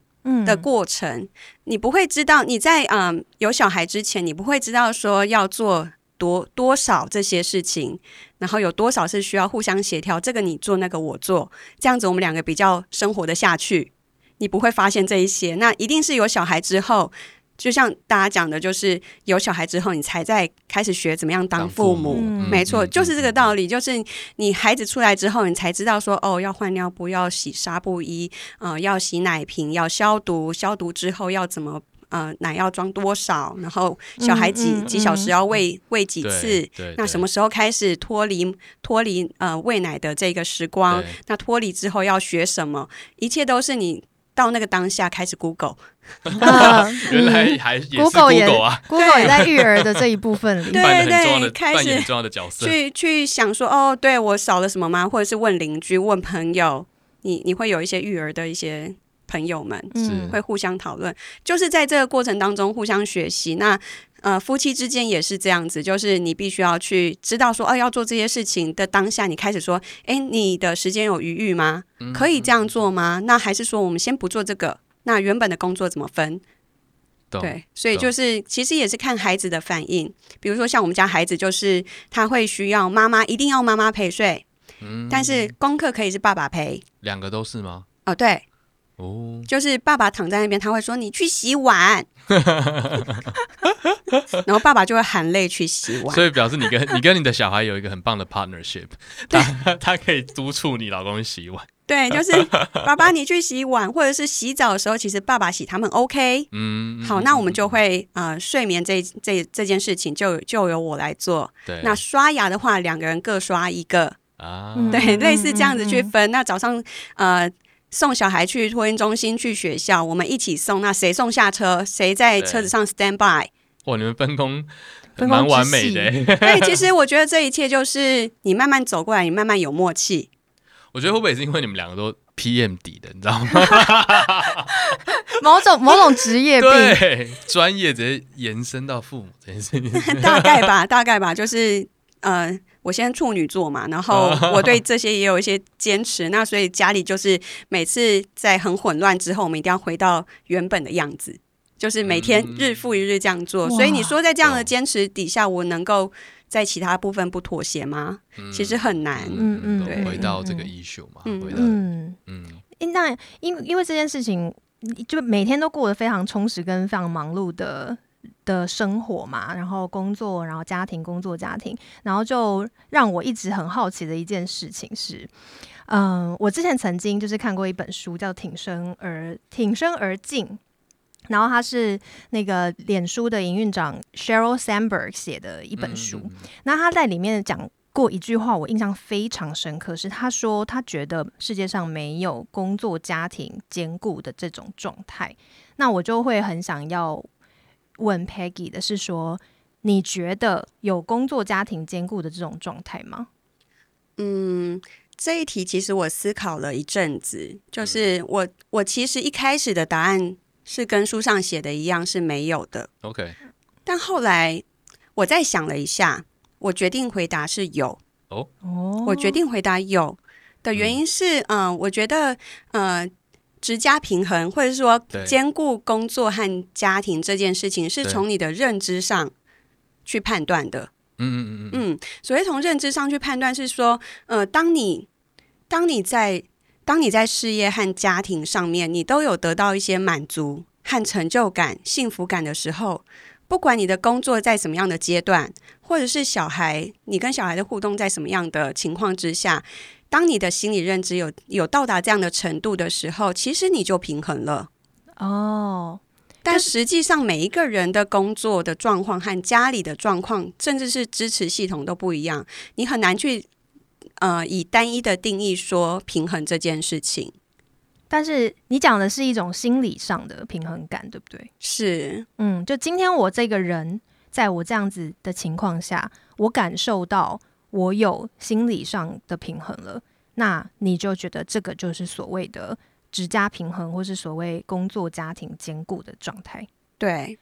的过程，嗯、你不会知道你在嗯有小孩之前，你不会知道说要做多多少这些事情，然后有多少是需要互相协调，这个你做，那个我做，这样子我们两个比较生活的下去，你不会发现这一些。那一定是有小孩之后。就像大家讲的，就是有小孩之后，你才在开始学怎么样当父母。父母没错，嗯、就是这个道理。就是你孩子出来之后，你才知道说，哦，要换尿布，要洗纱布衣，呃，要洗奶瓶，要消毒，消毒之后要怎么，呃，奶要装多少，然后小孩几、嗯、几小时要喂喂几次，那什么时候开始脱离脱离呃喂奶的这个时光？那脱离之后要学什么？一切都是你。到那个当下开始 Google，啊、原来还也是 Google 也 Google 啊，Google 也在育儿的这一部分里，对对，开始重要的角色，去去想说，哦，对我少了什么吗？或者是问邻居、问朋友，你你会有一些育儿的一些朋友们，是会互相讨论，就是在这个过程当中互相学习。那。呃，夫妻之间也是这样子，就是你必须要去知道说，哦，要做这些事情的当下，你开始说，哎，你的时间有余裕吗？可以这样做吗？那还是说我们先不做这个？那原本的工作怎么分？对，所以就是其实也是看孩子的反应。比如说像我们家孩子，就是他会需要妈妈一定要妈妈陪睡，嗯，但是功课可以是爸爸陪，两个都是吗？哦，对。哦，就是爸爸躺在那边，他会说：“你去洗碗。”然后爸爸就会含泪去洗碗。所以表示你跟你跟你的小孩有一个很棒的 partnership，他他可以督促你老公洗碗。对，就是爸爸你去洗碗，或者是洗澡的时候，其实爸爸洗他们 OK。嗯，好，那我们就会呃睡眠这这这件事情就就由我来做。对，那刷牙的话，两个人各刷一个啊。对，类似这样子去分。那早上呃。送小孩去托婴中心，去学校，我们一起送。那谁送下车，谁在车子上 stand by？哇，你们分工蛮完美的。对，其实我觉得这一切就是你慢慢走过来，你慢慢有默契。我觉得会不会是因为你们两个都 PM 底的，你知道吗？某种某种职业病，对，专业直接延伸到父母这件事情。大概吧，大概吧，就是呃。我现在处女座嘛，然后我对这些也有一些坚持，那所以家里就是每次在很混乱之后，我们一定要回到原本的样子，就是每天日复一日这样做。所以你说在这样的坚持底下，我能够在其他部分不妥协吗？其实很难。嗯嗯，对，回到这个 issue 嘛，回到嗯嗯，那因因为这件事情，就每天都过得非常充实跟非常忙碌的。的生活嘛，然后工作，然后家庭，工作家庭，然后就让我一直很好奇的一件事情是，嗯，我之前曾经就是看过一本书，叫《挺身而挺身而进》，然后他是那个脸书的营运长 Sheryl Sandberg 写的一本书。嗯、那他在里面讲过一句话，我印象非常深刻，是他说他觉得世界上没有工作家庭兼顾的这种状态。那我就会很想要问 Peggy 的是说，你觉得有工作家庭兼顾的这种状态吗？嗯。这一题其实我思考了一阵子，就是我我其实一开始的答案是跟书上写的一样是没有的。OK，但后来我再想了一下，我决定回答是有。哦，我决定回答有的原因是，嗯、呃，我觉得呃，职家平衡或者说兼顾工作和家庭这件事情，是从你的认知上去判断的。嗯嗯嗯嗯，所以从认知上去判断是说，呃，当你当你在当你在事业和家庭上面，你都有得到一些满足和成就感、幸福感的时候，不管你的工作在什么样的阶段，或者是小孩，你跟小孩的互动在什么样的情况之下，当你的心理认知有有到达这样的程度的时候，其实你就平衡了。哦。但实际上，每一个人的工作的状况和家里的状况，甚至是支持系统都不一样，你很难去呃以单一的定义说平衡这件事情。但是你讲的是一种心理上的平衡感，对不对？是，嗯，就今天我这个人，在我这样子的情况下，我感受到我有心理上的平衡了，那你就觉得这个就是所谓的。职家平衡，或是所谓工作家庭兼顾的状态，对，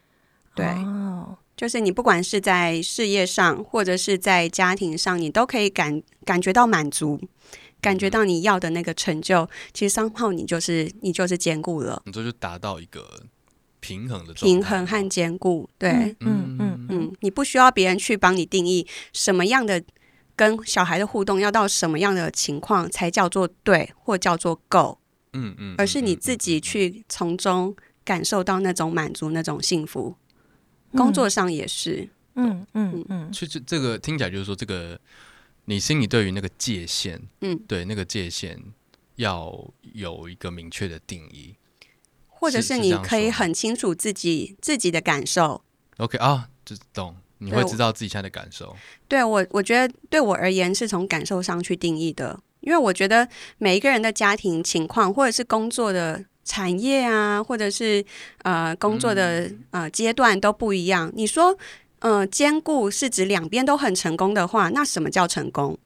对，哦，就是你不管是在事业上，或者是在家庭上，你都可以感感觉到满足，感觉到你要的那个成就，嗯、其实 somehow 你就是你就是兼顾了，你这就达到一个平衡的平衡和兼顾，对，嗯。嗯嗯，嗯，你不需要别人去帮你定义什么样的跟小孩的互动要到什么样的情况才叫做对，或叫做够。嗯嗯，而是你自己去从中感受到那种满足、那种幸福。嗯、工作上也是，嗯嗯嗯。其实这个听起来就是说，这个你心里对于那个界限，嗯，对那个界限要有一个明确的定义，或者是你可以很清楚自己自己的感受。OK 啊，就懂，你会知道自己现在的感受。对，对我，我觉得对我而言是从感受上去定义的。因为我觉得每一个人的家庭情况，或者是工作的产业啊，或者是呃工作的呃阶段都不一样。你说，呃，兼顾是指两边都很成功的话，那什么叫成功？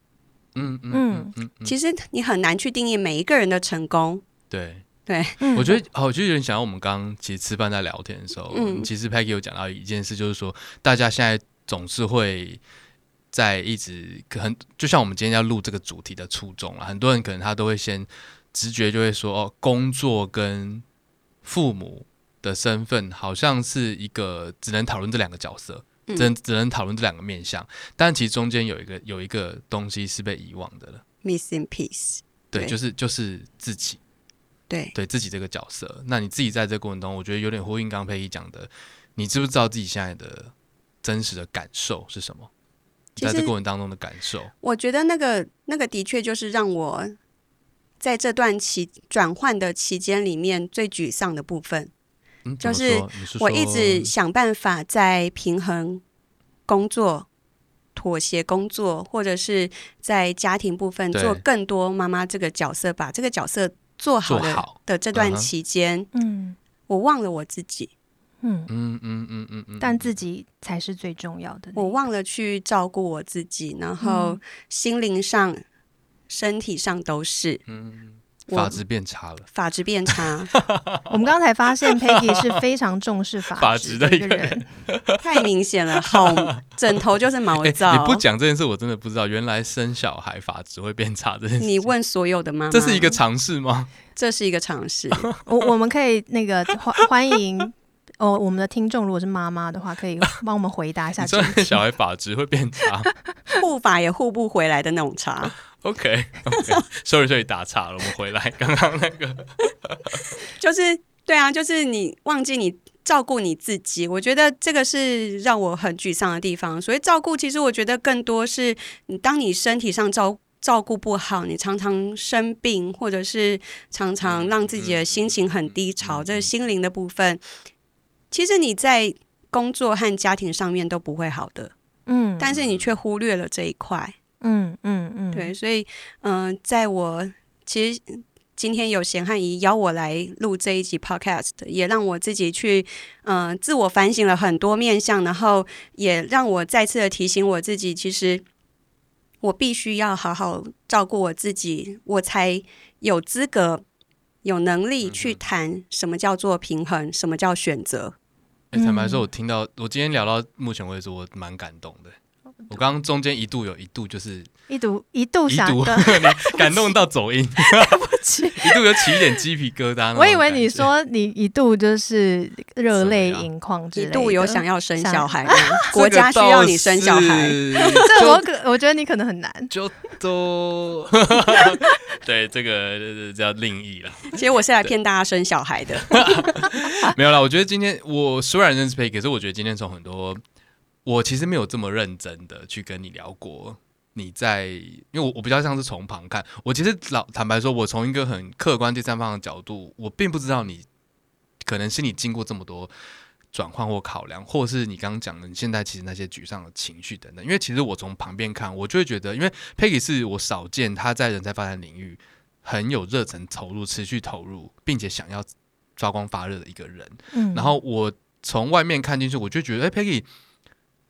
嗯嗯嗯，其实你很难去定义每一个人的成功。对对，我觉得，我就有点想到我们刚刚其实吃饭在聊天的时候，嗯，其实 Peggy 有讲到一件事，就是说大家现在总是会。在一直可能就像我们今天要录这个主题的初衷了，很多人可能他都会先直觉就会说哦，工作跟父母的身份好像是一个只能讨论这两个角色，只能只能讨论这两个面向，但其实中间有一个有一个东西是被遗忘的了，missing piece，对，就是就是自己，对。对自己这个角色，那你自己在这个过程中，我觉得有点呼应刚刚 Peggy 讲的，你知不知道自己现在的真实的感受是什么？在这过程当中的感受，我觉得那个那个的确就是让我在这段期转换的期间里面最沮丧的部分，嗯、就是我一直想办法在平衡工作、妥协工作，或者是在家庭部分做更多妈妈这个角色，把这个角色做好的的这段期间，嗯，我忘了我自己。嗯。嗯嗯嗯嗯嗯，但自己才是最重要的。我忘了去照顾我自己，然后心灵上、嗯、身体上都是。嗯，法质变差了，法质变差。我们刚才发现 Peggy 是非常重视法法质的一个人，太明显了。好，枕头就是毛躁。欸、你不讲这件事，我真的不知道，原来生小孩法质会变差这件事。你问所有的妈妈，这是一个尝试吗？这是一个尝试。我我们可以那个欢欢迎。哦，我们的听众如果是妈妈的话，可以帮我们回答一下。小孩发质会变差，护发也护不回来的那种差。OK，Sorry，Sorry，打岔了，我们回来刚刚那个，就是对啊，就是你忘记你照顾你自己，我觉得这个是让我很沮丧的地方。所以照顾，其实我觉得更多是你当你身体上照照顾不好，你常常生病，或者是常常让自己的心情很低潮，这个心灵的部分，其实你在工作和家庭上面都不会好的。嗯，但是你却忽略了这一块。嗯嗯嗯，对，所以嗯、呃，在我其实今天有贤汉仪邀我来录这一集 Podcast，也让我自己去嗯、呃、自我反省了很多面向，然后也让我再次的提醒我自己，其实我必须要好好照顾我自己，我才有资格、有能力去谈什么叫做平衡，什么叫选择。哎、欸，坦白说，我听到我今天聊到目前为止，我蛮感动的。我刚刚中间一度有一度就是一度一度想的 感动到走音，对不起，一度有起一点鸡皮疙瘩。我以为你说你一度就是热泪盈眶，一度有想要生小孩，国家需要你生小孩。这我可我觉得你可能很难。就都对这个叫另意了。其实我是来骗大家生小孩的。没有啦，我觉得今天我虽然认识 Peggy，可是我觉得今天从很多。我其实没有这么认真的去跟你聊过，你在，因为我我比较像是从旁看，我其实老坦白说，我从一个很客观第三方的角度，我并不知道你可能心里经过这么多转换或考量，或是你刚刚讲的，你现在其实那些沮丧的情绪等等，因为其实我从旁边看，我就会觉得，因为 Peggy 是我少见他在人才发展领域很有热忱投入、持续投入，并且想要发光发热的一个人。嗯，然后我从外面看进去，我就觉得，哎，Peggy。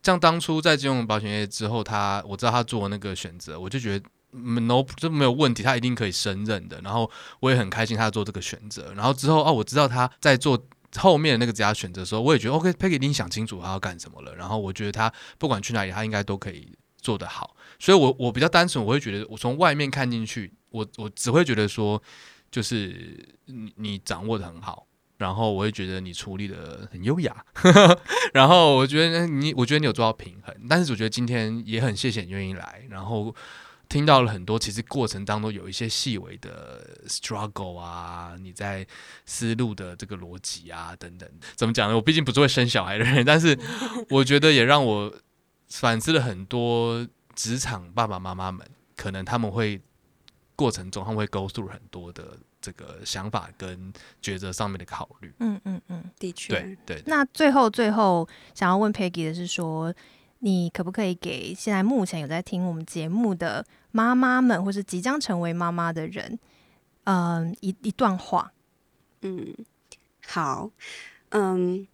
像当初在金融保险业之后，他我知道他做那个选择，我就觉得 no 这没有问题，他一定可以胜任的。然后我也很开心他做这个选择。然后之后哦，我知道他在做后面那个职业选择的时候，我也觉得 OK，Peggy 已经想清楚他要干什么了。然后我觉得他不管去哪里，他应该都可以做得好。所以我，我比较单纯，我会觉得我从外面看进去，我我只会觉得说，就是你你掌握的很好。然后我会觉得你处理得很优雅，然后我觉得你，我觉得你有做到平衡。但是我觉得今天也很谢谢你愿意来，然后听到了很多，其实过程当中有一些细微的 struggle 啊，你在思路的这个逻辑啊等等，怎么讲呢？我毕竟不是会生小孩的人，但是我觉得也让我反思了很多职场爸爸妈妈们，可能他们会过程中他们会 go through 很多的。这个想法跟抉择上面的考虑，嗯嗯嗯，的确，对对。那最后最后想要问 Peggy 的是说，你可不可以给现在目前有在听我们节目的妈妈们，或是即将成为妈妈的人，嗯，一一段话。嗯，好，嗯，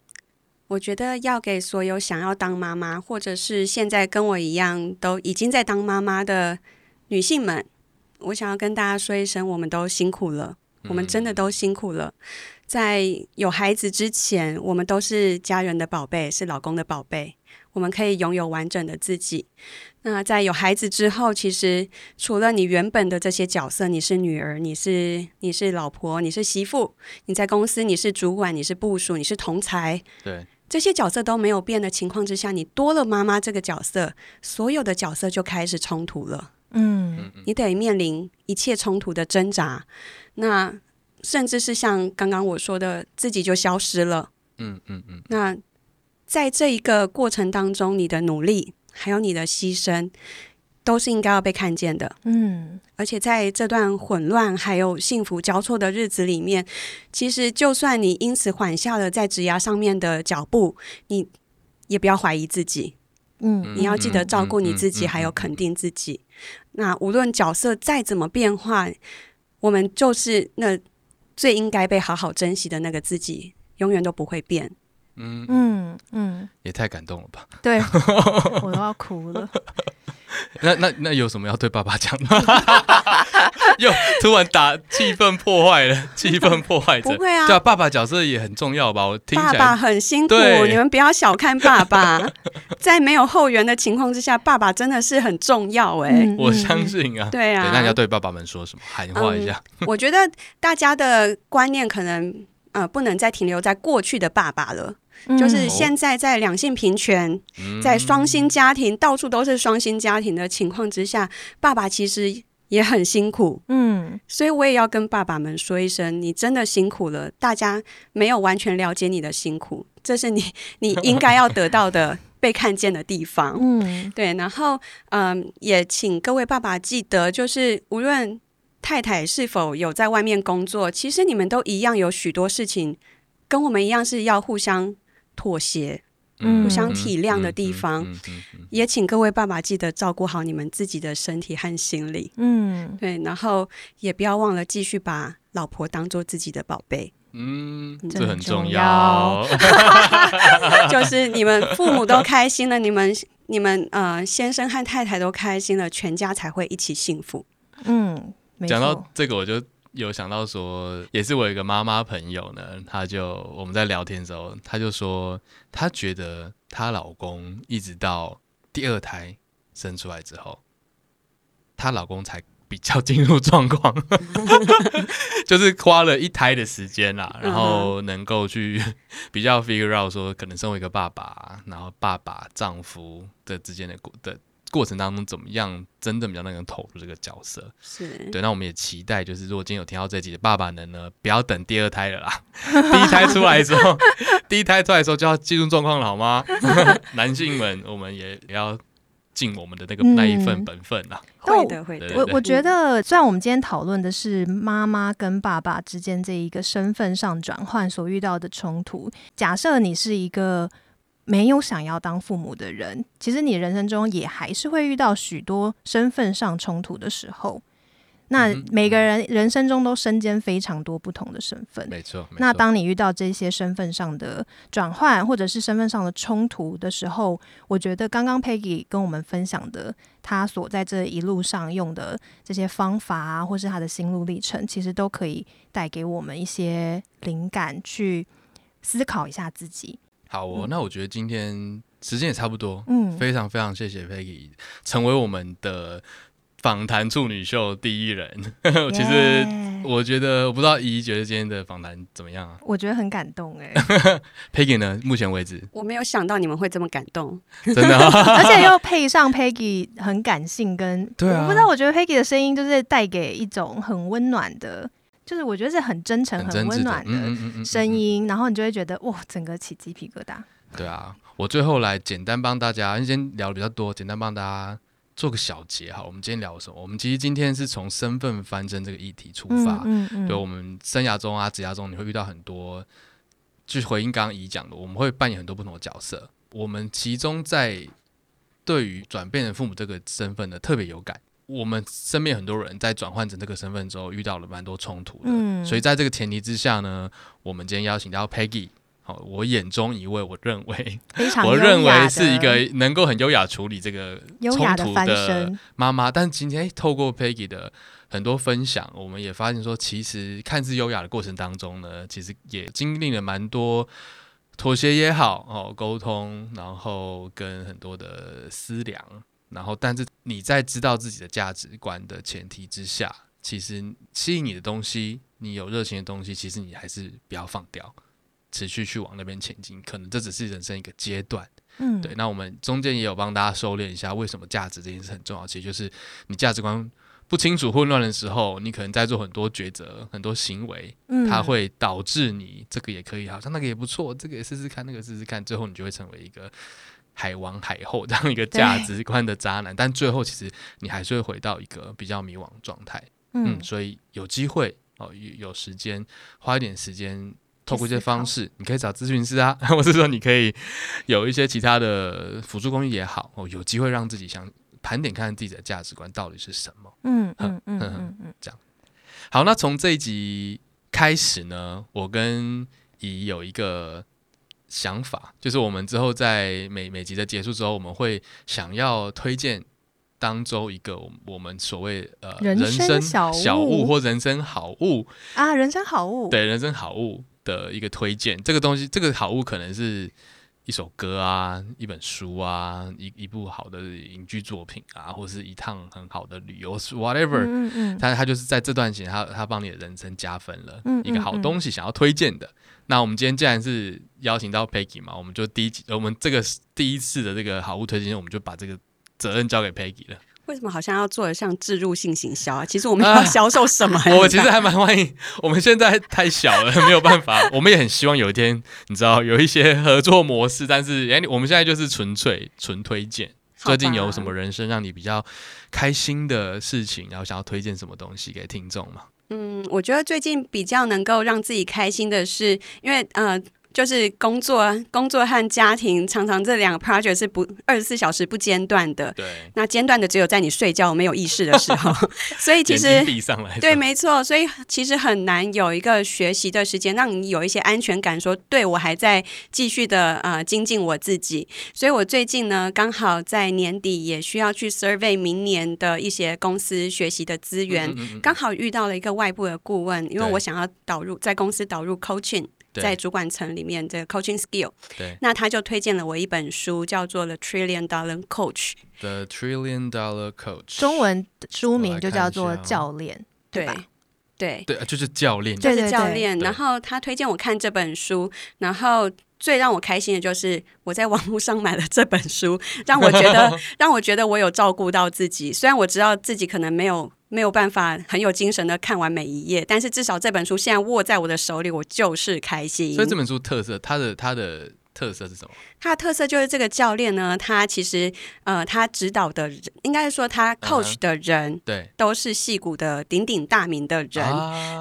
我觉得要给所有想要当妈妈，或者是现在跟我一样都已经在当妈妈的女性们。我想要跟大家说一声，我们都辛苦了，我们真的都辛苦了。在有孩子之前，我们都是家人的宝贝，是老公的宝贝，我们可以拥有完整的自己。那在有孩子之后，其实除了你原本的这些角色，你是女儿，你是你是老婆，你是媳妇，你在公司你是主管，你是部属，你是同才，对，这些角色都没有变的情况之下，你多了妈妈这个角色，所有的角色就开始冲突了。嗯，你得面临一切冲突的挣扎，那甚至是像刚刚我说的，自己就消失了。嗯嗯嗯。那在这一个过程当中，你的努力还有你的牺牲，都是应该要被看见的。嗯，而且在这段混乱还有幸福交错的日子里面，其实就算你因此缓下了在职涯上面的脚步，你也不要怀疑自己。嗯，你要记得照顾你自己，还有肯定自己。那无论角色再怎么变化，我们就是那最应该被好好珍惜的那个自己，永远都不会变。嗯嗯嗯，也太感动了吧？对，我都要哭了。那那那有什么要对爸爸讲的？又突然打气氛破坏了，气氛破坏者。不会啊，对啊，爸爸角色也很重要吧？我听爸爸很辛苦，你们不要小看爸爸。在没有后援的情况之下，爸爸真的是很重要哎、欸。我相信啊。对啊对，那你要对爸爸们说什么？喊话一下。嗯、我觉得大家的观念可能呃不能再停留在过去的爸爸了。就是现在在两性平权，在双薪家庭到处都是双薪家庭的情况之下，爸爸其实也很辛苦。嗯，所以我也要跟爸爸们说一声，你真的辛苦了。大家没有完全了解你的辛苦，这是你你应该要得到的。被看见的地方。嗯，对。然后，嗯，也请各位爸爸记得，就是无论太太是否有在外面工作，其实你们都一样有许多事情跟我们一样是要互相妥协。嗯，互相体谅的地方，嗯嗯嗯嗯、也请各位爸爸记得照顾好你们自己的身体和心理。嗯，对，然后也不要忘了继续把老婆当做自己的宝贝。嗯，这很重要。就是你们父母都开心了，你们 你们呃先生和太太都开心了，全家才会一起幸福。嗯，讲到这个我就。有想到说，也是我有一个妈妈朋友呢，她就我们在聊天的时候，她就说，她觉得她老公一直到第二胎生出来之后，她老公才比较进入状况，就是花了一胎的时间啦，然后能够去比较 figure out 说，可能身为一个爸爸，然后爸爸丈夫的之间的的。过程当中怎么样，真的比较那个投入这个角色，是对。那我们也期待，就是如果今天有听到这集的爸爸们呢，不要等第二胎了啦，第一胎出来的时候，第一胎出来的时候就要进入状况了，好吗？男性们，我们也也要尽我们的那个那一份本分啊。会的，会的。我我觉得，虽然我们今天讨论的是妈妈跟爸爸之间这一个身份上转换所遇到的冲突，假设你是一个。没有想要当父母的人，其实你人生中也还是会遇到许多身份上冲突的时候。那每个人人生中都身兼非常多不同的身份，没错。那当你遇到这些身份上的转换，或者是身份上的冲突的时候，我觉得刚刚 Peggy 跟我们分享的，他所在这一路上用的这些方法啊，或是他的心路历程，其实都可以带给我们一些灵感，去思考一下自己。好哦，那我觉得今天时间也差不多，嗯，非常非常谢谢 Peggy 成为我们的访谈处女秀第一人。其实我觉得，我不知道怡觉得今天的访谈怎么样啊？我觉得很感动哎、欸。Peggy 呢？目前为止，我没有想到你们会这么感动，真的、啊，而且又配上 Peggy 很感性跟，对啊，我不知道，我觉得 Peggy 的声音就是带给一种很温暖的。就是我觉得是很真诚、很温暖的声音，然后你就会觉得哇，整个起鸡皮疙瘩。对啊，我最后来简单帮大家，因为今天聊的比较多，简单帮大家做个小结哈。我们今天聊什么？我们其实今天是从身份翻身这个议题出发，嗯嗯嗯，对，我们生涯中啊、职涯中，你会遇到很多，就是回应刚刚怡讲的，我们会扮演很多不同的角色。我们其中在对于转变的父母这个身份呢，特别有感。我们身边很多人在转换成这个身份之后，遇到了蛮多冲突的。嗯，所以在这个前提之下呢，我们今天邀请到 Peggy，好，我眼中一位，我认为，我认为是一个能够很优雅处理这个冲突的妈妈。但今天透过 Peggy 的很多分享，我们也发现说，其实看似优雅的过程当中呢，其实也经历了蛮多妥协也好，哦，沟通，然后跟很多的思量。然后，但是你在知道自己的价值观的前提之下，其实吸引你的东西，你有热情的东西，其实你还是不要放掉，持续去往那边前进。可能这只是人生一个阶段，嗯，对。那我们中间也有帮大家收敛一下，为什么价值这件事很重要。其实就是你价值观不清楚、混乱的时候，你可能在做很多抉择、很多行为，嗯，它会导致你这个也可以，好像那个也不错，这个也试试看，那个试试看，最后你就会成为一个。海王海后这样一个价值观的渣男，但最后其实你还是会回到一个比较迷惘状态。嗯，所以有机会哦，有有时间花一点时间，透过一些方式，你可以找咨询师啊，或者说你可以有一些其他的辅助工具也好哦，有机会让自己想盘点看看自己的价值观到底是什么。嗯嗯嗯嗯嗯，这样。好，那从这一集开始呢，我跟怡有一个。想法就是，我们之后在每每集的结束之后，我们会想要推荐当周一个我们所谓呃人生小物或人生好物。啊，人生好物。对人生好物的一个推荐。这个东西，这个好物可能是一首歌啊，一本书啊，一一部好的影剧作品啊，或是一趟很好的旅游，whatever。嗯嗯，但是他就是在这段时间，他他帮你的人生加分了，一个好东西，想要推荐的。那我们今天既然是邀请到 Peggy 嘛，我们就第一集，我们这个第一次的这个好物推荐，我们就把这个责任交给 Peggy 了。为什么好像要做的像置入性行销啊？其实我们要销售什么、啊？我其实还蛮欢迎。我们现在太小了，没有办法。我们也很希望有一天，你知道有一些合作模式。但是，哎，我们现在就是纯粹纯推荐。最近有什么人生让你比较开心的事情？然后想要推荐什么东西给听众吗？嗯，我觉得最近比较能够让自己开心的是，因为呃。就是工作、工作和家庭，常常这两个 project 是不二十四小时不间断的。对，那间断的只有在你睡觉没有意识的时候。所以其实闭上来，对，没错。所以其实很难有一个学习的时间，让你有一些安全感说，说对我还在继续的呃精进我自己。所以我最近呢，刚好在年底也需要去 survey 明年的一些公司学习的资源，嗯嗯嗯，刚好遇到了一个外部的顾问，因为我想要导入在公司导入 coaching。在主管层里面，这个 coaching skill，对，那他就推荐了我一本书，叫做《The Trillion Dollar Coach》。The Trillion Dollar Coach，中文书名就叫做教练，对吧？对对，就是教练，就是教练。然后他推荐我看这本书，然后最让我开心的就是我在网络上买了这本书，让我觉得 让我觉得我有照顾到自己。虽然我知道自己可能没有。没有办法很有精神的看完每一页，但是至少这本书现在握在我的手里，我就是开心。所以这本书特色，它的它的特色是什么？它的特色就是这个教练呢，他其实呃，他指导的人，应该是说他 coach 的人，对，都是戏骨的鼎鼎大名的人。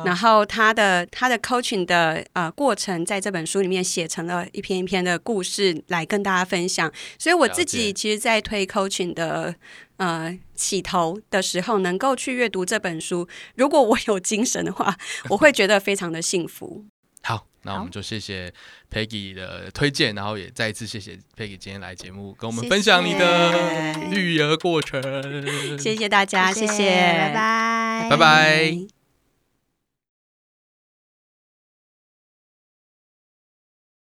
然后他的他的 coaching 的呃过程，在这本书里面写成了一篇一篇的故事来跟大家分享。所以我自己其实，在推 coaching 的。呃，起头的时候能够去阅读这本书，如果我有精神的话，我会觉得非常的幸福。好，那我们就谢谢 Peggy 的推荐，然后也再一次谢谢 Peggy 今天来节目跟我们分享你的育儿过程。谢谢大家，谢谢，谢谢拜拜，拜拜。